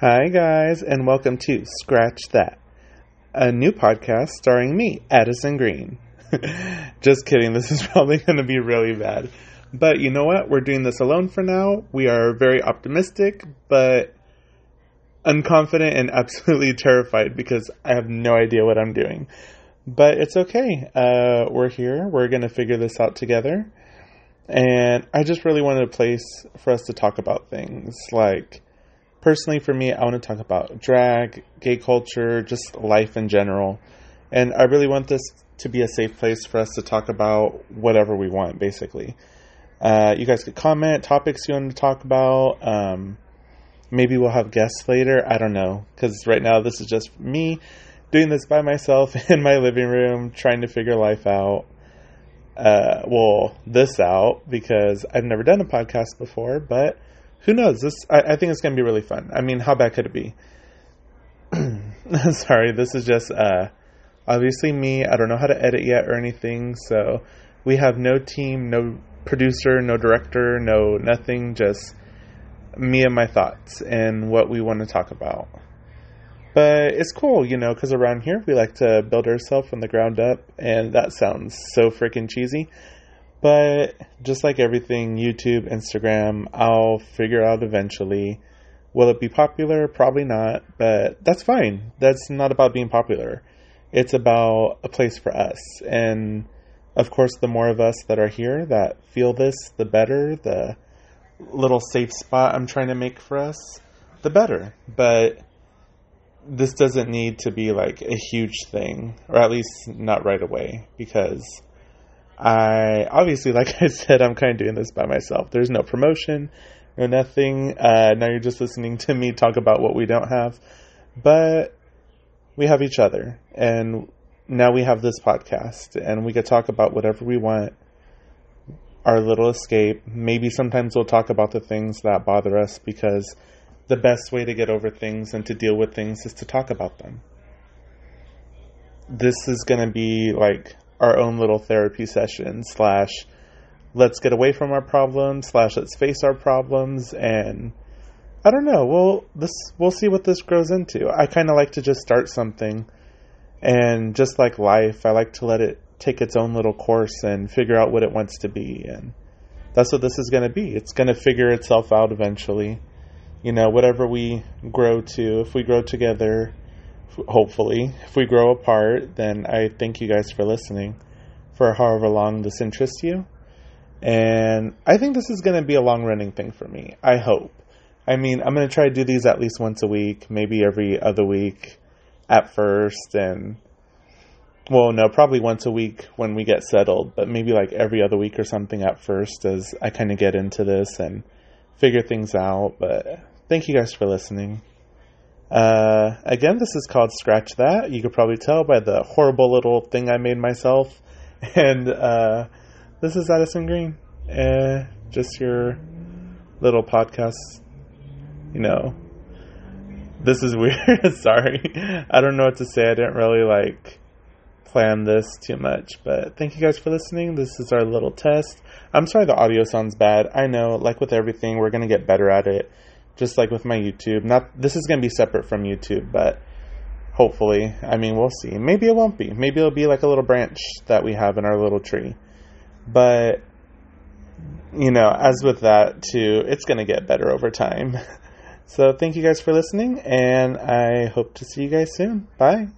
Hi, guys, and welcome to Scratch That, a new podcast starring me, Addison Green. Just kidding, this is probably going to be really bad. But you know what? We're doing this alone for now. We are very optimistic, but unconfident and absolutely terrified because I have no idea what I'm doing. But it's okay. Uh, we're here. We're going to figure this out together. And I just really wanted a place for us to talk about things like personally for me, I want to talk about drag, gay culture, just life in general. And I really want this to be a safe place for us to talk about whatever we want, basically. Uh, you guys could comment topics you want to talk about. Um, maybe we'll have guests later. I don't know. Because right now, this is just me doing this by myself in my living room, trying to figure life out. Uh, well, this out because I've never done a podcast before, but who knows? This I, I think it's going to be really fun. I mean, how bad could it be? Sorry, this is just uh, obviously me. I don't know how to edit yet or anything, so we have no team, no producer, no director, no nothing. Just me and my thoughts and what we want to talk about. But it's cool, you know, because around here we like to build ourselves from the ground up, and that sounds so freaking cheesy. But just like everything, YouTube, Instagram, I'll figure out eventually. Will it be popular? Probably not, but that's fine. That's not about being popular. It's about a place for us. And of course, the more of us that are here that feel this, the better. The little safe spot I'm trying to make for us, the better. But this doesn't need to be like a huge thing, or at least not right away, because I obviously, like I said, I'm kind of doing this by myself. There's no promotion or nothing. Uh, now you're just listening to me talk about what we don't have, but we have each other, and now we have this podcast, and we could talk about whatever we want. Our little escape. Maybe sometimes we'll talk about the things that bother us because the best way to get over things and to deal with things is to talk about them. This is going to be like our own little therapy session slash let's get away from our problems slash let's face our problems and I don't know. We'll this we'll see what this grows into. I kind of like to just start something, and just like life, I like to let it take its own little course and figure out what it wants to be. And that's what this is going to be. It's going to figure itself out eventually. You know, whatever we grow to, if we grow together, hopefully. If we grow apart, then I thank you guys for listening for however long this interests you. And I think this is going to be a long running thing for me. I hope. I mean, I'm going to try to do these at least once a week, maybe every other week at first. And, well, no, probably once a week when we get settled, but maybe like every other week or something at first as I kind of get into this and figure things out. But thank you guys for listening. Uh, again, this is called Scratch That. You could probably tell by the horrible little thing I made myself. And uh, this is Addison Green. Uh, just your little podcast. You know, this is weird. Sorry. I don't know what to say. I didn't really like plan this too much. But thank you guys for listening. This is our little test. I'm sorry the audio sounds bad. I know, like with everything, we're going to get better at it just like with my YouTube. Not this is going to be separate from YouTube, but hopefully, I mean, we'll see. Maybe it won't be. Maybe it'll be like a little branch that we have in our little tree. But you know, as with that too, it's going to get better over time. So thank you guys for listening and I hope to see you guys soon. Bye.